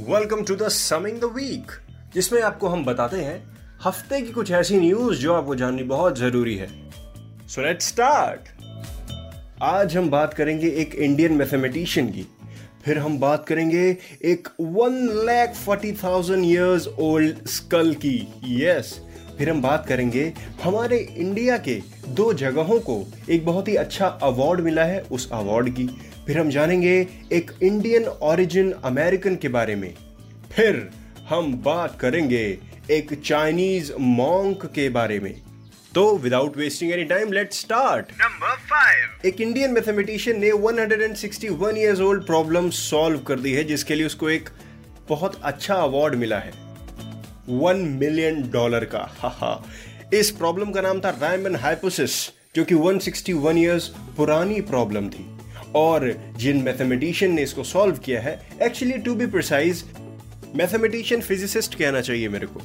Welcome to the summing the week जिसमें आपको हम बताते हैं हफ़्ते की कुछ ऐसी न्यूज़ जो आपको जाननी बहुत ज़रूरी है। सो लेट्स स्टार्ट आज हम बात करेंगे एक इंडियन मैथमेटिशियन की। फिर हम बात करेंगे एक one lakh forty thousand years old skull की। यस फिर हम बात करेंगे हमारे इंडिया के दो जगहों को एक बहुत ही अच्छा अवार्ड मिला है उस अवार्ड की। फिर हम जानेंगे एक इंडियन ओरिजिन अमेरिकन के बारे में। फिर हम बात करेंगे एक चाइनीज़ मॉन्क के बारे में। तो without wasting any time let's start Number 5. एक इंडियन मैथमेटिशियन ने 161 इयर्स ओल्ड प्रॉब्लम सॉल्व कर दी है जिसके लिए उसको एक बहुत अच्छा अवार्ड मिला है। वन मिलियन डॉलर का। हा हा। इस प्रॉब्लम का नाम था रायमन हाइपोसिस जो कि 161 इयर्स पुरानी प्रॉब्लम थी। और जिन मैथमेटिशियन ने इसको सॉल्व किया है actually to be precise mathematician physicist कहना चाहिए मेरे को।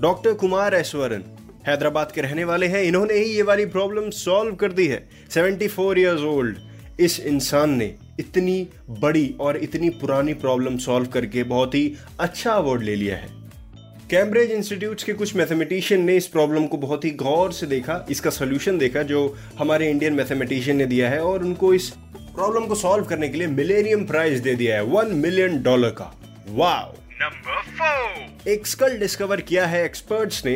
डॉक्टर कुमार ऐश्वरन हैदराबाद के रहने वाले हैं। इन्होंने ही ये वाली प्रॉब्लम सॉल्व कर दी है। 74 फोर ईयर्स ओल्ड इस इंसान ने इतनी बड़ी और इतनी पुरानी प्रॉब्लम सॉल्व करके बहुत ही अच्छा अवार्ड ले लिया है। कैम्ब्रिज इंस्टीट्यूट के कुछ मैथमेटिशियन ने इस प्रॉब्लम को बहुत ही गौर से देखा, इसका सोल्यूशन देखा, जो हमारे इंडियन मैथमेटिशियन ने दिया है और उनको इस प्रॉब्लम को सॉल्व करने के लिए मिलेनियम प्राइज दे दिया है वन मिलियन डॉलर का। वाव Number 4. एक स्कल डिस्कवर किया है एक्सपर्ट्स ने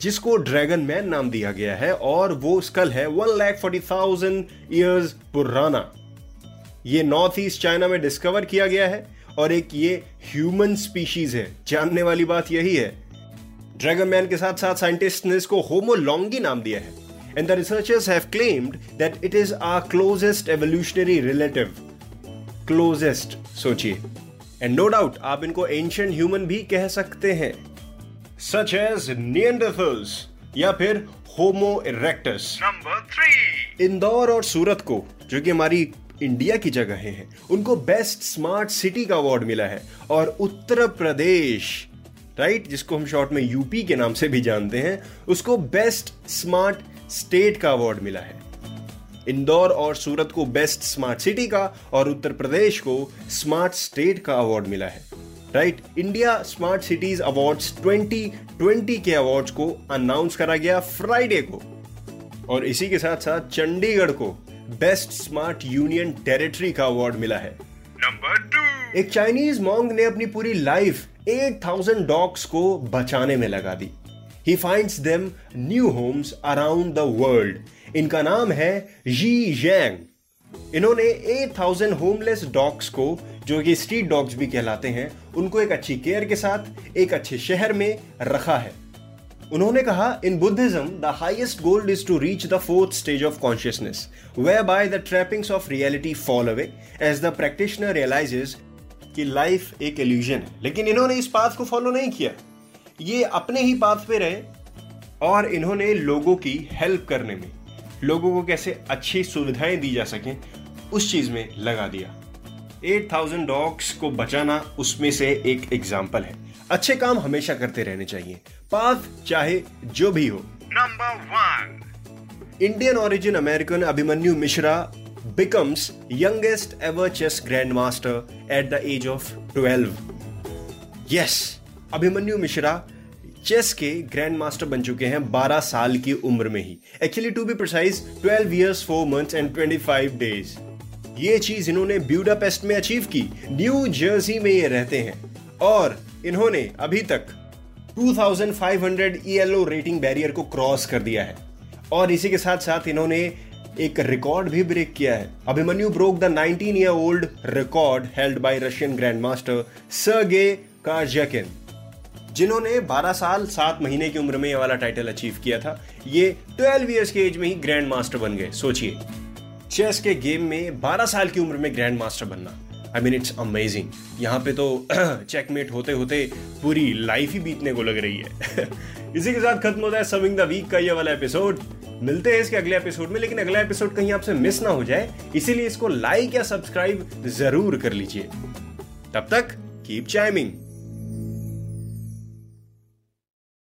जिसको ड्रैगन मैन नाम दिया गया है और वो स्कल है one lakh forty thousand years पुराना। ये नॉर्थ ईस्ट चाइना में डिस्कवर किया गया है और एक ये ह्यूमन स्पीशीज है। जानने वाली बात यही है। ड्रैगन मैन के साथ साथ साइंटिस्ट ने इसको होमोलॉन्गी नाम दिया है। And the researchers have claimed that it is our closest evolutionary relative closest सोचिए एंड नो डाउट आप इनको एंशियंट ह्यूमन भी कह सकते हैं। सच एज नियंडरथल्स या फिर होमो इरेक्टस Number 3. इंदौर और सूरत को जो कि हमारी इंडिया की जगहें हैं उनको बेस्ट स्मार्ट सिटी का अवार्ड मिला है। और उत्तर प्रदेश राइट जिसको हम शॉर्ट में यूपी के नाम से भी जानते हैं उसको बेस्ट स्मार्ट स्टेट का अवार्ड मिला है। इंदौर और सूरत को बेस्ट स्मार्ट सिटी का और उत्तर प्रदेश को स्मार्ट स्टेट का अवार्ड मिला है। Right India smart cities awards 2020 के अवार्ड्स को अनाउंस करा गया फ्राइडे को। और इसी के साथ साथ चंडीगढ़ को बेस्ट स्मार्ट यूनियन टेरिटरी का अवार्ड मिला है। Number 2. एक चाइनीज़ मॉन्ग ने अपनी पूरी लाइफ 8000 डॉग्स को बचाने में लगा दी। He finds them new homes around the world इनका नाम है जी जैंग इन्होंने 8000 होमलेस डॉग्स को, जो कि स्ट्रीट डॉग्स भी कहलाते हैं, उनको एक अच्छी केयर के साथ, एक अच्छे शहर में रखा है। उन्होंने कहा, in Buddhism the highest goal is to reach the fourth stage of consciousness whereby the trappings of reality fall away as the practitioner realises कि लाइफ एक एल्यूजन है. लेकिन इन्होंने इस पाथ को फॉलो नहीं किया। ये अपने ही पाथ पे रहे और इन्होंने लोगों की हेल्प करने में लोगों को कैसे अच्छी सुविधाएँ दी जा सकें उस चीज़ में लगा दिया। 8000 डॉग्स को बचाना उसमें से एक एग्ज़ाम्पल है। अच्छे काम हमेशा करते रहने चाहिए। पाथ चाहे जो भी हो। Number one Indian origin American Abhimanyu Mishra becomes youngest ever chess grandmaster at the age of 12 yes. Abhimanyu Mishra chess के ग्रैंड मास्टर बन चुके हैं 12 साल की उम्र में ही। Actually to be precise 12 years 4 months and 25 days ये चीज़ इन्होंने ब्यूडापेस्ट में अचीव की। न्यू जर्सी में ये रहते हैं। और इन्होंने अभी तक 2500 ELO रेटिंग बैरियर को क्रॉस कर दिया है। और इसी के साथ साथ इन्होंने एक रिकॉर्ड भी ब्रेक किया है। Abhimanyu broke the 19 year old record held by Russian grandmaster Sergey Karjakin जिन्होंने 12 साल 7 महीने की उम्र में ये वाला टाइटल अचीव किया था, ये 12 इयर्स के एज में ही ग्रैंड मास्टर बन गए। सोचिए चेस के गेम में 12 साल की उम्र में ग्रैंड मास्टर बनना। आई मीन इट्स अमेजिंग यहाँ पे तो चेकमेट होते होते पूरी लाइफ ही बीतने को लग रही है। इसी के साथ खत्म होता है समिंग द वीक का ये वाला एपिसोड मिलते हैं इसके अगले एपिसोड में, लेकिन अगला एपिसोड कहीं आपसे मिस ना हो जाए, इसीलिए इसको लाइक या सब्सक्राइब ज़रूर कर लीजिए। तब तक कीप चाइमिंग